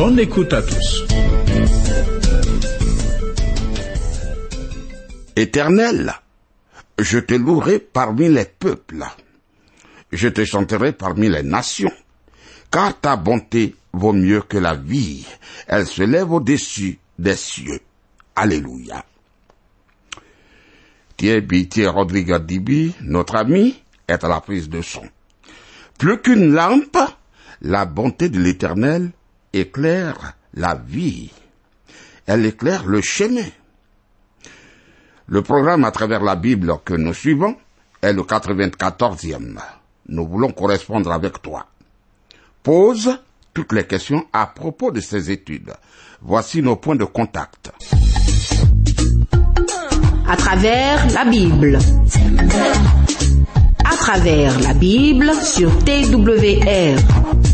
Bonne écoute à tous. Éternel, je te louerai parmi les peuples, je te chanterai parmi les nations, car ta bonté vaut mieux que la vie, elle se lève au-dessus des cieux. Alléluia. Thierry Rodrigue Dibi, notre ami, est à la prise de son. Plus qu'une lampe, la bonté de l'Éternel éclaire la vie. Elle éclaire le chemin. Le programme à travers la Bible que nous suivons est le 94e. Nous voulons correspondre avec toi. Pose toutes les questions à propos de ces études. Voici nos points de contact. À travers la Bible. À travers la Bible sur TWR.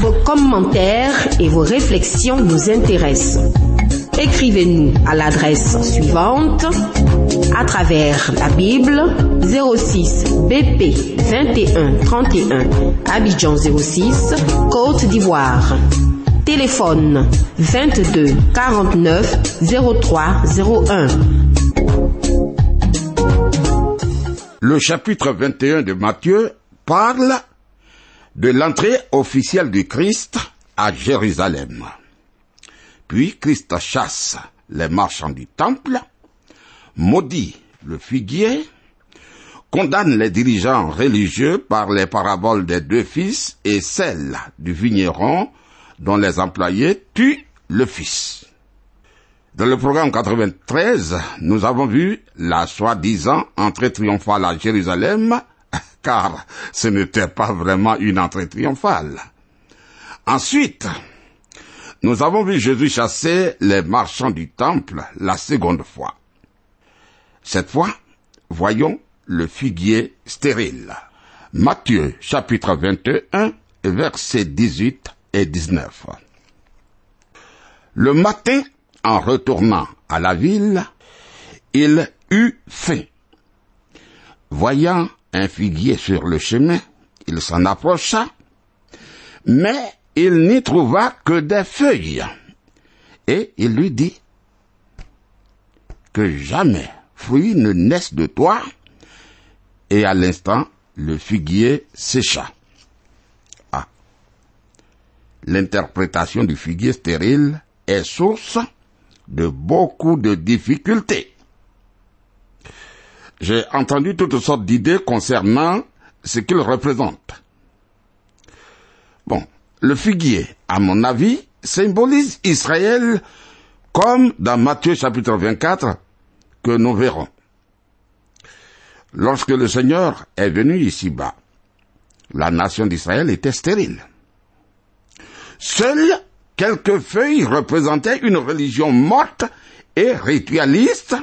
Vos commentaires et vos réflexions nous intéressent. Écrivez-nous à l'adresse suivante à travers la Bible 06 BP 21 31 Abidjan 06 Côte d'Ivoire. Téléphone 22 49 03 01. Le chapitre 21 de Matthieu parle de l'entrée officielle du Christ à Jérusalem. Puis Christ chasse les marchands du temple, maudit le figuier, condamne les dirigeants religieux par les paraboles des deux fils et celle du vigneron dont les employés tuent le fils. Dans le programme 93, nous avons vu la soi-disant entrée triomphale à Jérusalem, car ce n'était pas vraiment une entrée triomphale. Ensuite, nous avons vu Jésus chasser les marchands du temple la seconde fois. Cette fois, voyons le figuier stérile. Matthieu chapitre 21 versets 18 et 19. Le matin, en retournant à la ville, il eut faim. Voyant un figuier sur le chemin, il s'en approcha, mais il n'y trouva que des feuilles. Et il lui dit, que jamais fruit ne naisse de toi. Et à l'instant, le figuier sécha. Ah. L'interprétation du figuier stérile est source de beaucoup de difficultés. J'ai entendu toutes sortes d'idées concernant ce qu'il représente. Bon, le figuier, à mon avis, symbolise Israël comme dans Matthieu chapitre 24 que nous verrons. Lorsque le Seigneur est venu ici-bas, la nation d'Israël était stérile. Seules quelques feuilles représentaient une religion morte et ritualiste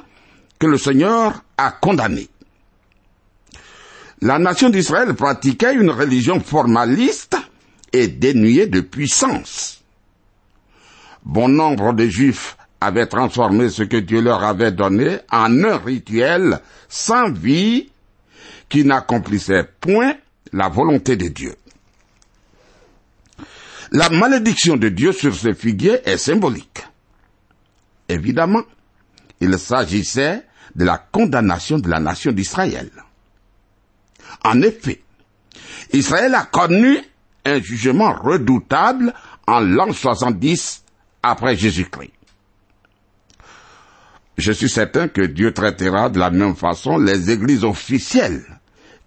que le Seigneur a condamnée. La nation d'Israël pratiquait une religion formaliste et dénuée de puissance. Bon nombre de Juifs avaient transformé ce que Dieu leur avait donné en un rituel sans vie qui n'accomplissait point la volonté de Dieu. La malédiction de Dieu sur ce figuier est symbolique. Évidemment, il s'agissait de la condamnation de la nation d'Israël. En effet, Israël a connu un jugement redoutable en l'an 70 après Jésus-Christ. Je suis certain que Dieu traitera de la même façon les églises officielles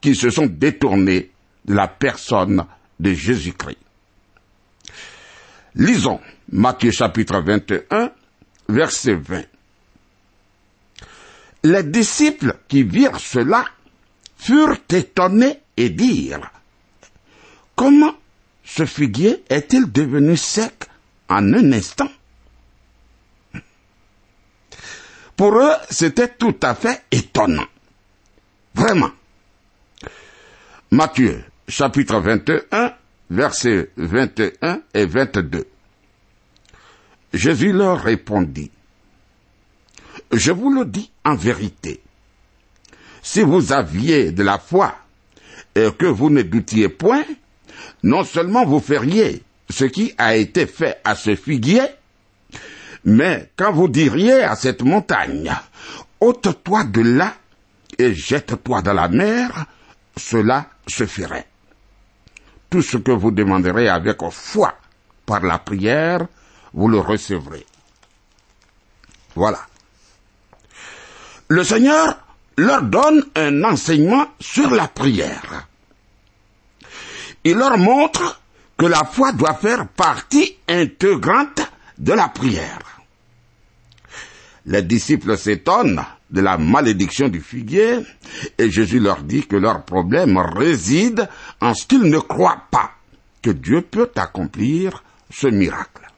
qui se sont détournées de la personne de Jésus-Christ. Lisons Matthieu chapitre 21, verset 20. Les disciples qui virent cela furent étonnés et dirent, Comment ce figuier est-il devenu sec en un instant? Pour eux, c'était tout à fait étonnant. Vraiment. Matthieu, chapitre 21, versets 21 et 22. Jésus leur répondit, Je vous le dis en vérité, si vous aviez de la foi et que vous ne doutiez point, non seulement vous feriez ce qui a été fait à ce figuier, mais quand vous diriez à cette montagne, ôte-toi de là et jette-toi dans la mer, cela se ferait. Tout ce que vous demanderez avec foi par la prière, vous le recevrez. Voilà. Le Seigneur leur donne un enseignement sur la prière. Il leur montre que la foi doit faire partie intégrante de la prière. Les disciples s'étonnent de la malédiction du figuier et Jésus leur dit que leur problème réside en ce qu'ils ne croient pas que Dieu peut accomplir ce miracle.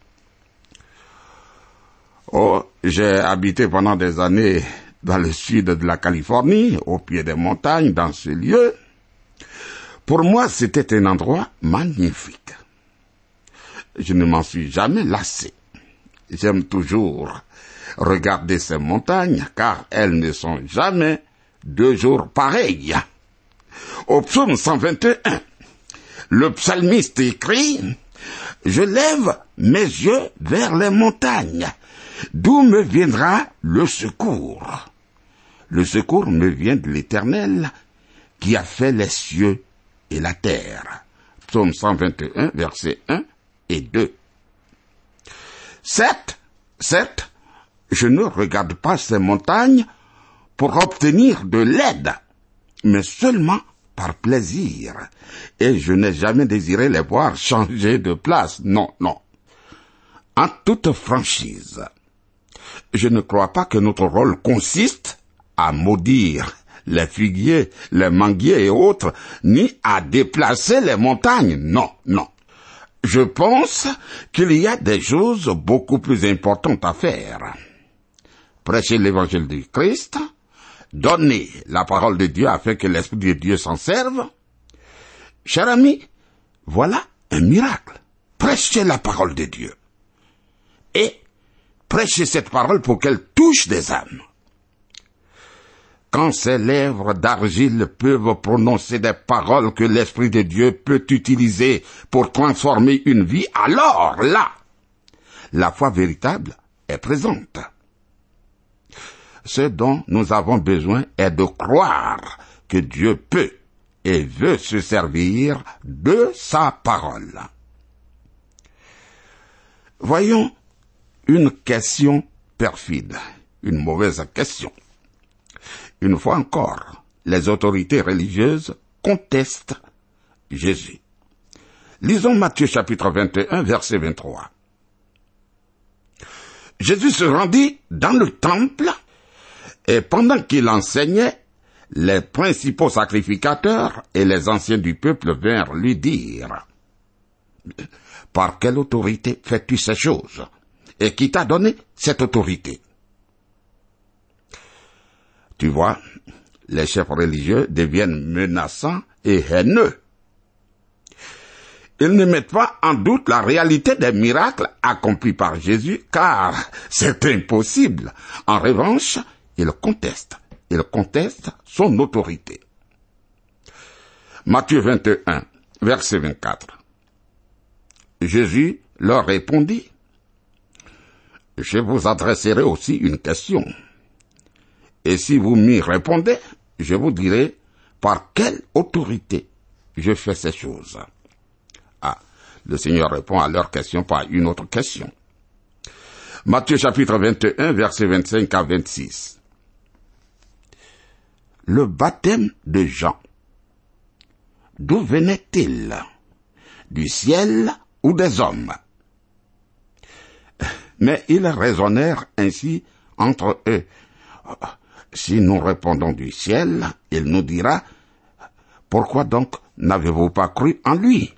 Oh, j'ai habité pendant des années dans le sud de la Californie, au pied des montagnes, dans ce lieu. Pour moi, c'était un endroit magnifique. Je ne m'en suis jamais lassé. J'aime toujours regarder ces montagnes, car elles ne sont jamais deux jours pareils. Au psaume 121, le psalmiste écrit, Je lève mes yeux vers les montagnes. D'où me viendra le secours Le secours me vient de l'Éternel qui a fait les cieux et la terre. Psaume 121, verset 1 et 2. Certes, certes, je ne regarde pas ces montagnes pour obtenir de l'aide, mais seulement par plaisir. Et je n'ai jamais désiré les voir changer de place. Non, non. En toute franchise, je ne crois pas que notre rôle consiste à maudire les figuiers, les manguiers et autres, ni à déplacer les montagnes. Non, non. Je pense qu'il y a des choses beaucoup plus importantes à faire. Prêcher l'évangile du Christ, donner la parole de Dieu afin que l'Esprit de Dieu s'en serve. Cher ami, voilà un miracle. Prêcher la parole de Dieu. Et prêcher cette parole pour qu'elle touche des âmes. Quand ces lèvres d'argile peuvent prononcer des paroles que l'Esprit de Dieu peut utiliser pour transformer une vie, alors là, la foi véritable est présente. Ce dont nous avons besoin est de croire que Dieu peut et veut se servir de sa parole. Voyons une question perfide, une mauvaise question. Une fois encore, les autorités religieuses contestent Jésus. Lisons Matthieu chapitre 21, verset 23. Jésus se rendit dans le temple et pendant qu'il enseignait, les principaux sacrificateurs et les anciens du peuple vinrent lui dire, Par quelle autorité fais-tu ces choses? Et qui t'a donné cette autorité? Tu vois, les chefs religieux deviennent menaçants et haineux. Ils ne mettent pas en doute la réalité des miracles accomplis par Jésus, car c'est impossible. En revanche, ils contestent. Ils contestent son autorité. Matthieu 21, verset 24. Jésus leur répondit, Je vous adresserai aussi une question. Et si vous m'y répondez, je vous dirai par quelle autorité je fais ces choses. Ah, le Seigneur répond à leur question par une autre question. Matthieu chapitre 21, verset 25 à 26. Le baptême de Jean. D'où venait-il? Du ciel ou des hommes? Mais ils raisonnèrent ainsi entre eux. Si nous répondons du ciel, il nous dira, pourquoi donc n'avez-vous pas cru en lui?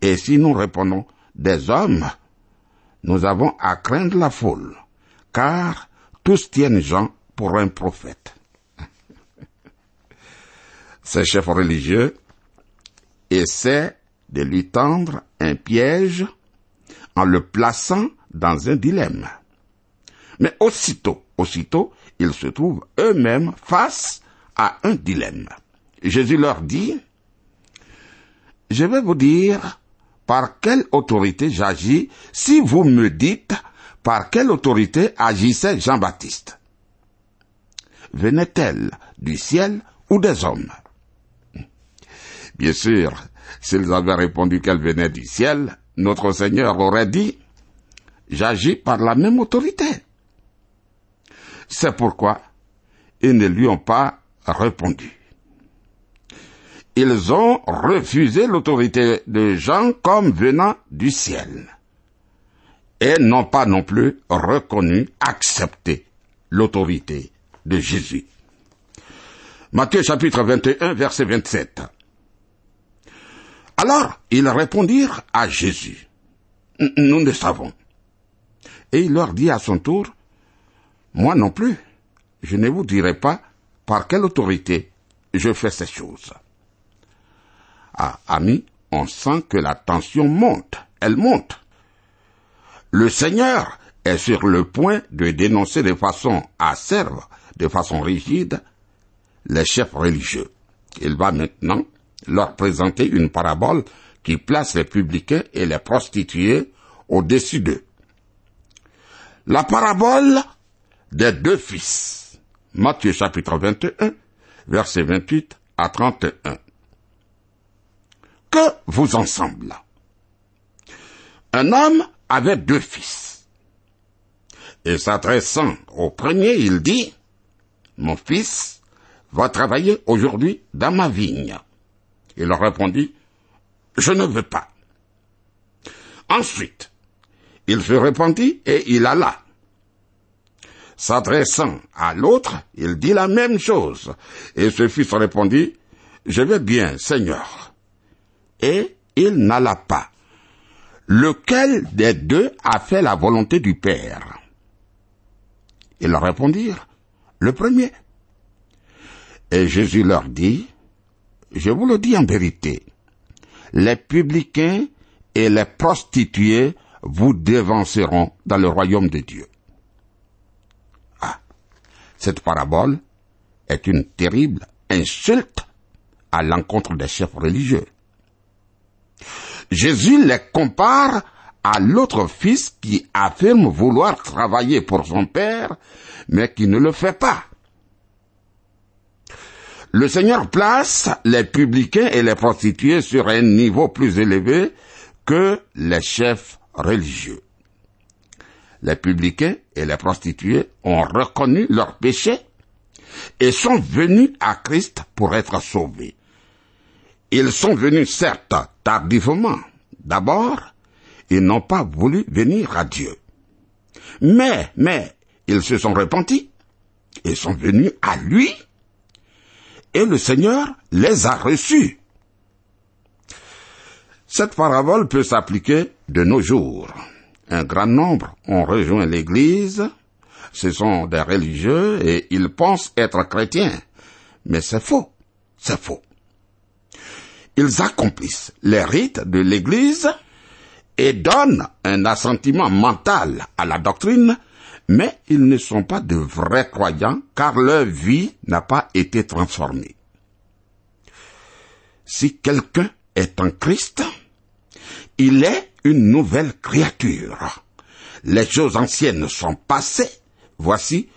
Et si nous répondons des hommes, nous avons à craindre la foule, car tous tiennent Jean pour un prophète. Ces chefs religieux essaient de lui tendre un piège en le plaçant dans un dilemme. Mais aussitôt, aussitôt, ils se trouvent eux-mêmes face à un dilemme. Jésus leur dit, je vais vous dire par quelle autorité j'agis si vous me dites par quelle autorité agissait Jean-Baptiste. Venait-elle du ciel ou des hommes? Bien sûr, s'ils avaient répondu qu'elle venait du ciel, notre Seigneur aurait dit, j'agis par la même autorité. C'est pourquoi ils ne lui ont pas répondu. Ils ont refusé l'autorité de Jean comme venant du ciel et n'ont pas non plus reconnu, accepté l'autorité de Jésus. Matthieu chapitre 21 verset 27. Alors ils répondirent à Jésus, nous ne savons. Et il leur dit à son tour, moi non plus, je ne vous dirai pas par quelle autorité je fais ces choses. Ah, amis, on sent que la tension monte, elle monte. Le Seigneur est sur le point de dénoncer de façon acerbe, de façon rigide, les chefs religieux. Il va maintenant leur présenter une parabole qui place les publicains et les prostituées au-dessus d'eux. La parabole des deux fils. Matthieu chapitre 21, verset 28 à 31. Que vous ensemble Un homme avait deux fils. Et s'adressant au premier, il dit, Mon fils va travailler aujourd'hui dans ma vigne. Il leur répondit, Je ne veux pas. Ensuite, il se répandit et il alla. S'adressant à l'autre, il dit la même chose. Et ce fils répondit, Je vais bien, Seigneur. Et il n'alla pas. Lequel des deux a fait la volonté du Père? Ils répondirent, Le premier. Et Jésus leur dit, Je vous le dis en vérité, les publicains et les prostituées vous dévanceront dans le royaume de Dieu. Cette parabole est une terrible insulte à l'encontre des chefs religieux. Jésus les compare à l'autre fils qui affirme vouloir travailler pour son père, mais qui ne le fait pas. Le Seigneur place les publicains et les prostituées sur un niveau plus élevé que les chefs religieux les publicains et les prostituées ont reconnu leur péché et sont venus à Christ pour être sauvés. Ils sont venus certes tardivement. D'abord, ils n'ont pas voulu venir à Dieu. Mais, mais, ils se sont repentis et sont venus à lui. Et le Seigneur les a reçus. Cette parabole peut s'appliquer de nos jours un grand nombre ont rejoint l'Église, ce sont des religieux et ils pensent être chrétiens. Mais c'est faux, c'est faux. Ils accomplissent les rites de l'Église et donnent un assentiment mental à la doctrine, mais ils ne sont pas de vrais croyants car leur vie n'a pas été transformée. Si quelqu'un est en Christ, il est une nouvelle créature. Les choses anciennes sont passées. Voici,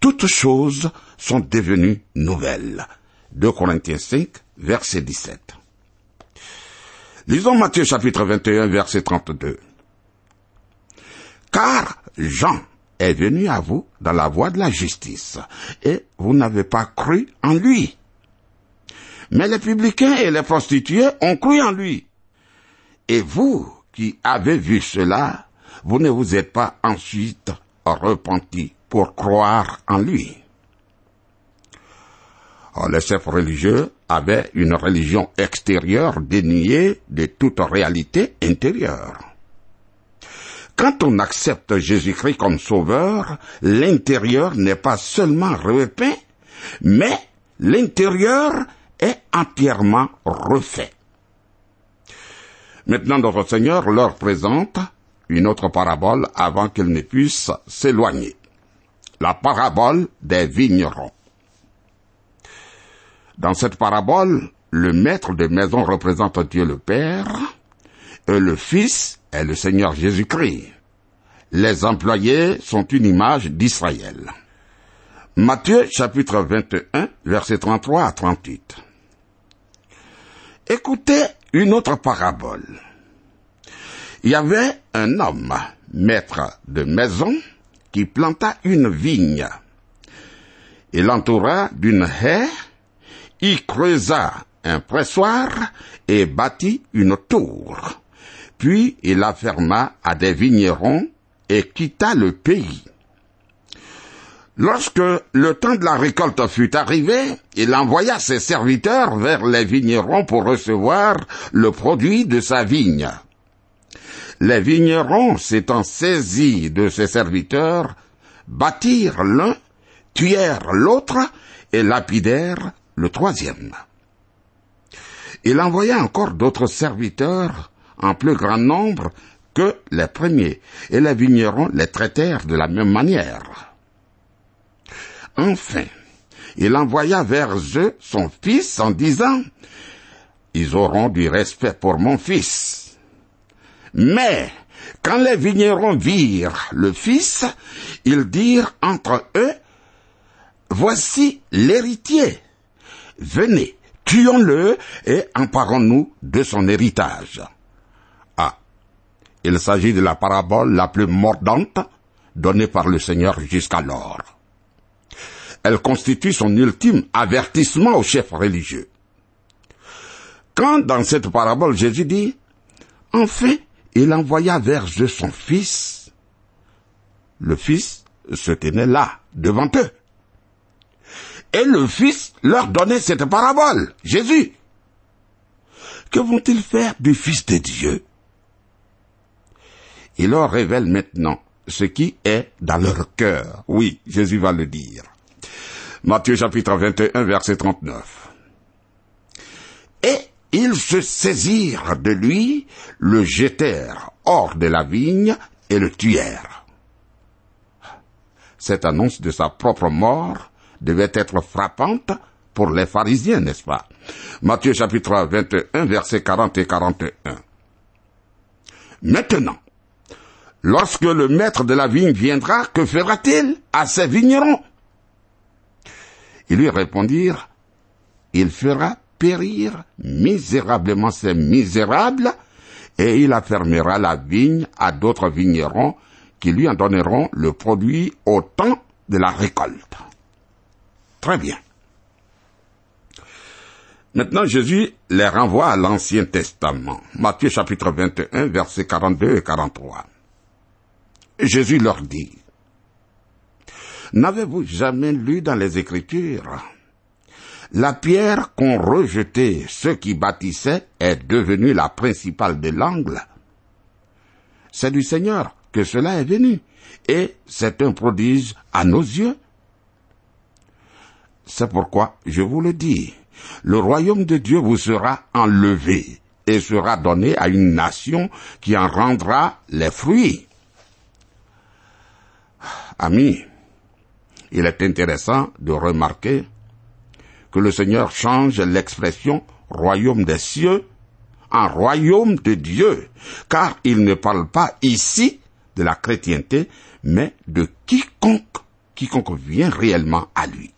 toutes choses sont devenues nouvelles. 2 Corinthiens 5, verset 17. Lisons Matthieu chapitre 21, verset 32. Car Jean est venu à vous dans la voie de la justice, et vous n'avez pas cru en lui. Mais les publicains et les prostituées ont cru en lui. Et vous, qui avez vu cela, vous ne vous êtes pas ensuite repenti pour croire en lui. les chefs religieux avaient une religion extérieure déniée de toute réalité intérieure. Quand on accepte Jésus-Christ comme sauveur, l'intérieur n'est pas seulement repeint, mais l'intérieur est entièrement refait. Maintenant, notre Seigneur leur présente une autre parabole avant qu'ils ne puissent s'éloigner. La parabole des vignerons. Dans cette parabole, le maître de maison représente Dieu le Père, et le Fils est le Seigneur Jésus-Christ. Les employés sont une image d'Israël. Matthieu chapitre 21, versets 33 à 38. Écoutez une autre parabole. Il y avait un homme, maître de maison, qui planta une vigne. Il l'entoura d'une haie, y creusa un pressoir et bâtit une tour. Puis il la ferma à des vignerons et quitta le pays. Lorsque le temps de la récolte fut arrivé, il envoya ses serviteurs vers les vignerons pour recevoir le produit de sa vigne. Les vignerons, s'étant saisis de ses serviteurs, bâtirent l'un, tuèrent l'autre et lapidèrent le troisième. Il envoya encore d'autres serviteurs en plus grand nombre que les premiers, et les vignerons les traitèrent de la même manière. Enfin, il envoya vers eux son fils en disant, Ils auront du respect pour mon fils. Mais, quand les vignerons virent le fils, ils dirent entre eux, Voici l'héritier. Venez, tuons-le et emparons-nous de son héritage. Ah, il s'agit de la parabole la plus mordante donnée par le Seigneur jusqu'alors. Elle constitue son ultime avertissement aux chefs religieux. Quand dans cette parabole Jésus dit, enfin, il envoya vers eux son fils, le fils se tenait là, devant eux. Et le fils leur donnait cette parabole, Jésus. Que vont-ils faire du fils de Dieu? Il leur révèle maintenant ce qui est dans leur cœur. Oui, Jésus va le dire. Matthieu chapitre 21, verset 39. Et ils se saisirent de lui, le jetèrent hors de la vigne et le tuèrent. Cette annonce de sa propre mort devait être frappante pour les pharisiens, n'est-ce pas? Matthieu chapitre 21, verset 40 et 41. Maintenant, lorsque le maître de la vigne viendra, que fera-t-il à ses vignerons? Lui répondirent, il fera périr misérablement ces misérables, et il affermera la vigne à d'autres vignerons qui lui en donneront le produit au temps de la récolte. Très bien. Maintenant, Jésus les renvoie à l'Ancien Testament. Matthieu chapitre 21, versets 42 et 43. Jésus leur dit, N'avez-vous jamais lu dans les Écritures? La pierre qu'ont rejetée ceux qui bâtissaient est devenue la principale de l'angle. C'est du Seigneur que cela est venu, et c'est un prodige à nos yeux. C'est pourquoi je vous le dis, le royaume de Dieu vous sera enlevé et sera donné à une nation qui en rendra les fruits. Amis, il est intéressant de remarquer que le Seigneur change l'expression royaume des cieux en royaume de Dieu, car il ne parle pas ici de la chrétienté, mais de quiconque, quiconque vient réellement à lui.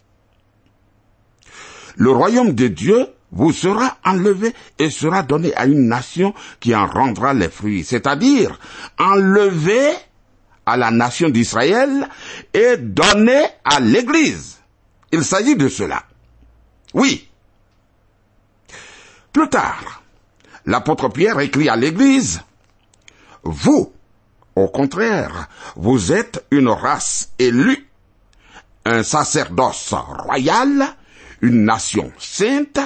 Le royaume de Dieu vous sera enlevé et sera donné à une nation qui en rendra les fruits, c'est-à-dire enlevé à la nation d'Israël et donné à l'Église. Il s'agit de cela. Oui. Plus tard, l'apôtre Pierre écrit à l'Église, Vous, au contraire, vous êtes une race élue, un sacerdoce royal, une nation sainte,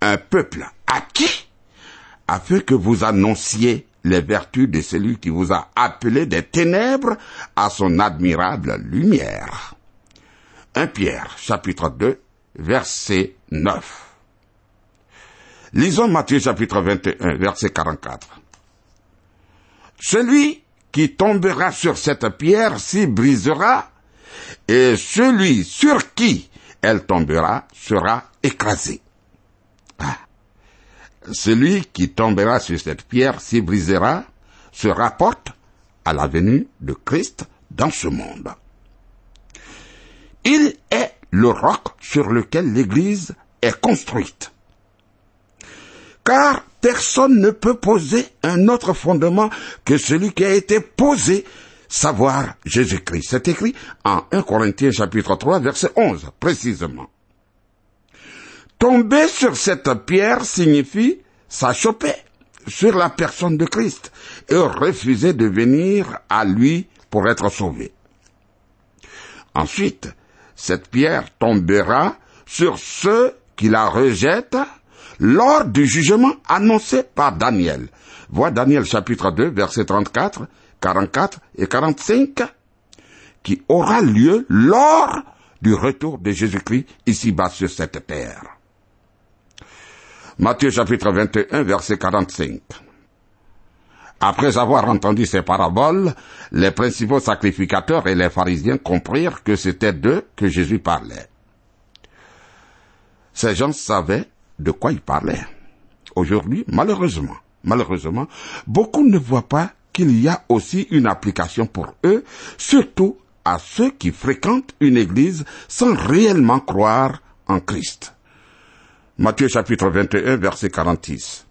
un peuple acquis, afin que vous annonciez les vertus de celui qui vous a appelé des ténèbres à son admirable lumière. 1 Pierre, chapitre 2, verset 9. Lisons Matthieu chapitre 21, verset 44. Celui qui tombera sur cette pierre s'y brisera, et celui sur qui elle tombera sera écrasé. Celui qui tombera sur cette pierre s'y brisera se rapporte à la venue de Christ dans ce monde. Il est le roc sur lequel l'Église est construite. Car personne ne peut poser un autre fondement que celui qui a été posé, savoir Jésus-Christ. C'est écrit en 1 Corinthiens chapitre 3 verset 11 précisément. Tomber sur cette pierre signifie s'achoper sur la personne de Christ et refuser de venir à lui pour être sauvé. Ensuite, cette pierre tombera sur ceux qui la rejettent lors du jugement annoncé par Daniel. Vois Daniel chapitre 2, versets 34, 44 et 45, qui aura lieu lors du retour de Jésus-Christ ici-bas sur cette terre. Matthieu chapitre 21, verset 45. Après avoir entendu ces paraboles, les principaux sacrificateurs et les pharisiens comprirent que c'était d'eux que Jésus parlait. Ces gens savaient de quoi ils parlaient. Aujourd'hui, malheureusement, malheureusement, beaucoup ne voient pas qu'il y a aussi une application pour eux, surtout à ceux qui fréquentent une église sans réellement croire en Christ. Matthieu chapitre 21 verset 46.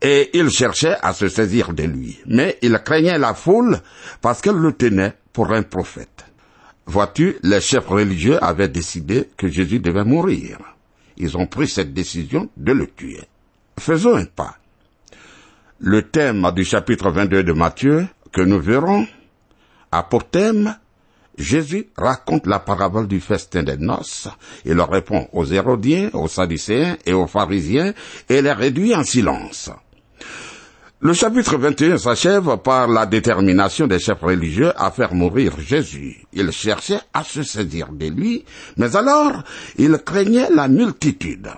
Et il cherchait à se saisir de lui, mais il craignait la foule parce qu'elle le tenait pour un prophète. Vois-tu, les chefs religieux avaient décidé que Jésus devait mourir. Ils ont pris cette décision de le tuer. Faisons un pas. Le thème du chapitre 22 de Matthieu, que nous verrons, a pour thème Jésus raconte la parabole du festin des noces. Il répond aux Hérodiens, aux Sadducéens et aux pharisiens et les réduit en silence. Le chapitre 21 s'achève par la détermination des chefs religieux à faire mourir Jésus. Ils cherchaient à se saisir de lui, mais alors ils craignaient la multitude.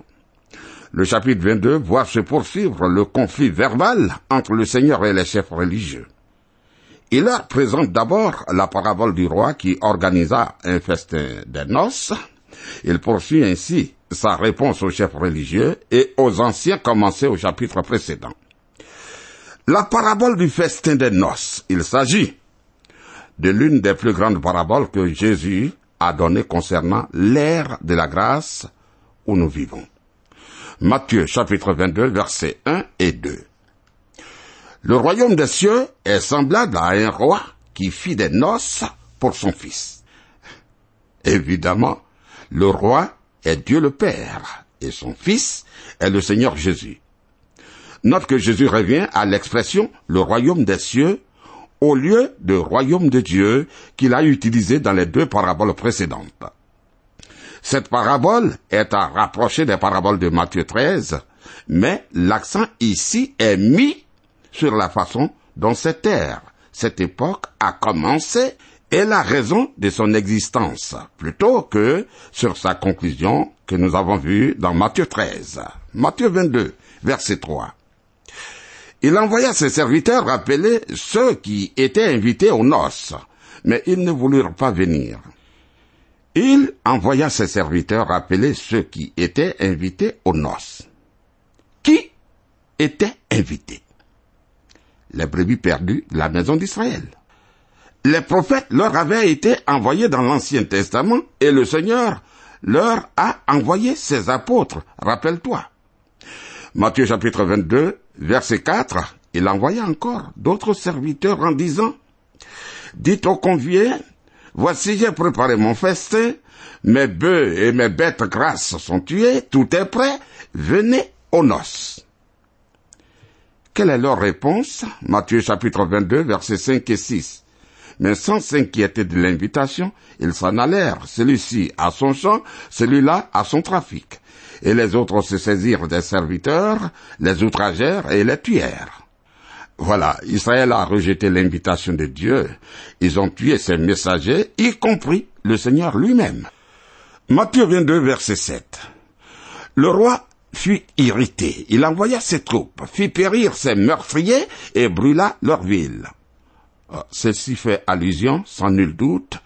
Le chapitre 22 voit se poursuivre le conflit verbal entre le Seigneur et les chefs religieux. Il présente d'abord la parabole du roi qui organisa un festin des noces. Il poursuit ainsi sa réponse aux chefs religieux et aux anciens commencés au chapitre précédent. La parabole du festin des noces, il s'agit de l'une des plus grandes paraboles que Jésus a données concernant l'ère de la grâce où nous vivons. Matthieu chapitre 22 versets 1 et 2. Le royaume des cieux est semblable à un roi qui fit des noces pour son fils. Évidemment, le roi est Dieu le Père et son fils est le Seigneur Jésus. Note que Jésus revient à l'expression le royaume des cieux au lieu de royaume de Dieu qu'il a utilisé dans les deux paraboles précédentes. Cette parabole est à rapprocher des paraboles de Matthieu 13, mais l'accent ici est mis sur la façon dont cette ère, cette époque a commencé et la raison de son existence, plutôt que sur sa conclusion que nous avons vue dans Matthieu 13. Matthieu 22, verset 3. Il envoya ses serviteurs rappeler ceux qui étaient invités aux noces, mais ils ne voulurent pas venir. Il envoya ses serviteurs rappeler ceux qui étaient invités aux noces. Qui étaient invités Les brebis perdues la maison d'Israël. Les prophètes leur avaient été envoyés dans l'Ancien Testament et le Seigneur leur a envoyé ses apôtres, rappelle-toi. Matthieu chapitre 22, verset 4, il envoya encore d'autres serviteurs en disant, Dites aux conviés, voici j'ai préparé mon festin, mes bœufs et mes bêtes grasses sont tués, tout est prêt, venez aux noces. Quelle est leur réponse? Matthieu chapitre 22, versets 5 et 6. Mais sans s'inquiéter de l'invitation, ils s'en allèrent, celui-ci à son champ, celui-là à son trafic et les autres se saisirent des serviteurs, les outragèrent et les tuèrent. Voilà, Israël a rejeté l'invitation de Dieu. Ils ont tué ses messagers, y compris le Seigneur lui-même. Matthieu 22, verset 7. Le roi fut irrité. Il envoya ses troupes, fit périr ses meurtriers et brûla leur ville. Ah, ceci fait allusion, sans nul doute,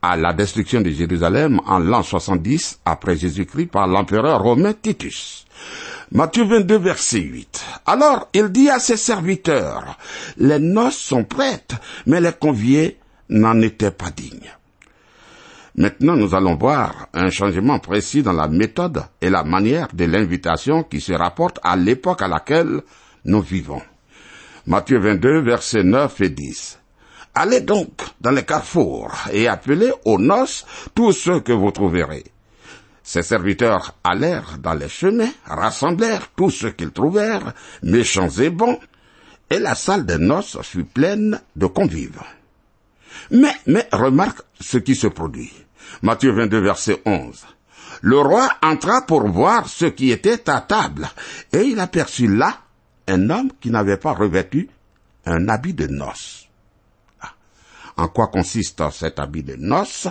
à la destruction de Jérusalem en l'an 70 après Jésus-Christ par l'empereur romain Titus. Matthieu 22, verset 8. Alors il dit à ses serviteurs, les noces sont prêtes, mais les conviés n'en étaient pas dignes. Maintenant, nous allons voir un changement précis dans la méthode et la manière de l'invitation qui se rapporte à l'époque à laquelle nous vivons. Matthieu 22, versets 9 et 10. Allez donc dans les carrefours et appelez aux noces tous ceux que vous trouverez. Ses serviteurs allèrent dans les chemins, rassemblèrent tous ceux qu'ils trouvèrent, méchants et bons, et la salle des noces fut pleine de convives. Mais, mais, remarque ce qui se produit. Matthieu 22, verset 11. Le roi entra pour voir ce qui était à table, et il aperçut là un homme qui n'avait pas revêtu un habit de noces. Ah. En quoi consiste cet habit de noces?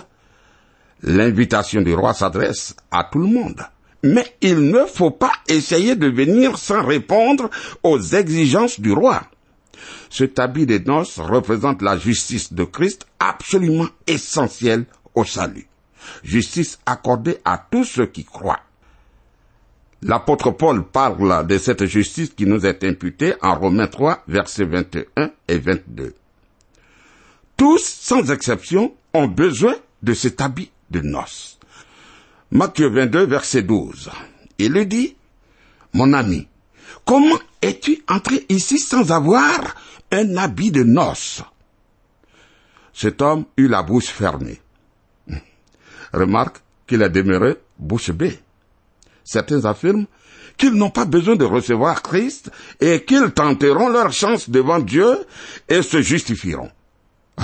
L'invitation du roi s'adresse à tout le monde. Mais il ne faut pas essayer de venir sans répondre aux exigences du roi. Cet habit de noces représente la justice de Christ absolument essentielle au salut. Justice accordée à tous ceux qui croient. L'apôtre Paul parle de cette justice qui nous est imputée en Romains 3, versets 21 et 22. Tous, sans exception, ont besoin de cet habit de noces. Matthieu 22, verset 12. Il lui dit, Mon ami, comment es-tu entré ici sans avoir un habit de noces? Cet homme eut la bouche fermée. Remarque qu'il a demeuré bouche bée. Certains affirment qu'ils n'ont pas besoin de recevoir Christ et qu'ils tenteront leur chance devant Dieu et se justifieront.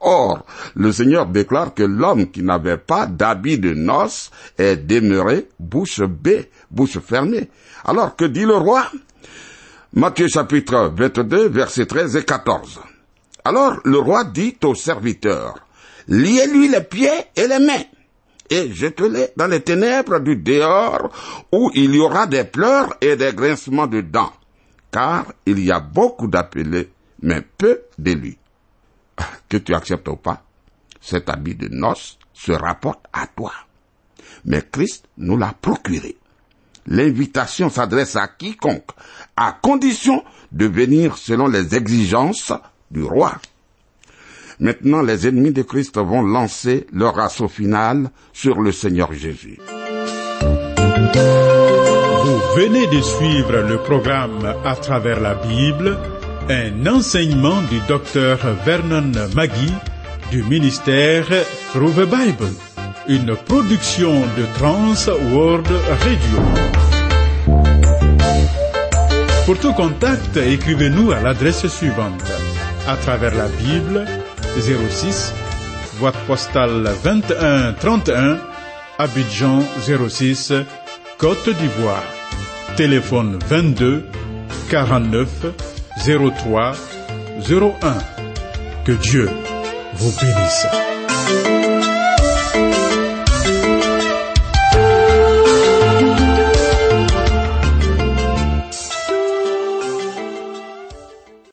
Or, le Seigneur déclare que l'homme qui n'avait pas d'habit de noces est demeuré bouche bée, bouche fermée. Alors que dit le roi? Matthieu chapitre 22, versets 13 et 14. Alors le roi dit aux serviteurs, liez-lui les pieds et les mains et jetez-les dans les ténèbres du dehors où il y aura des pleurs et des grincements de dents, car il y a beaucoup d'appelés, mais peu d'élus. Que tu acceptes ou pas, cet habit de noces se rapporte à toi. Mais Christ nous l'a procuré. L'invitation s'adresse à quiconque, à condition de venir selon les exigences du roi. Maintenant, les ennemis de Christ vont lancer leur assaut final sur le Seigneur Jésus. Vous venez de suivre le programme à travers la Bible, un enseignement du docteur Vernon Magui du ministère Through the Bible, une production de Trans World Radio. Pour tout contact, écrivez-nous à l'adresse suivante à travers la Bible 06, boîte postale 2131, Abidjan 06, Côte d'Ivoire. Téléphone 22 49 03 01. Que Dieu vous bénisse.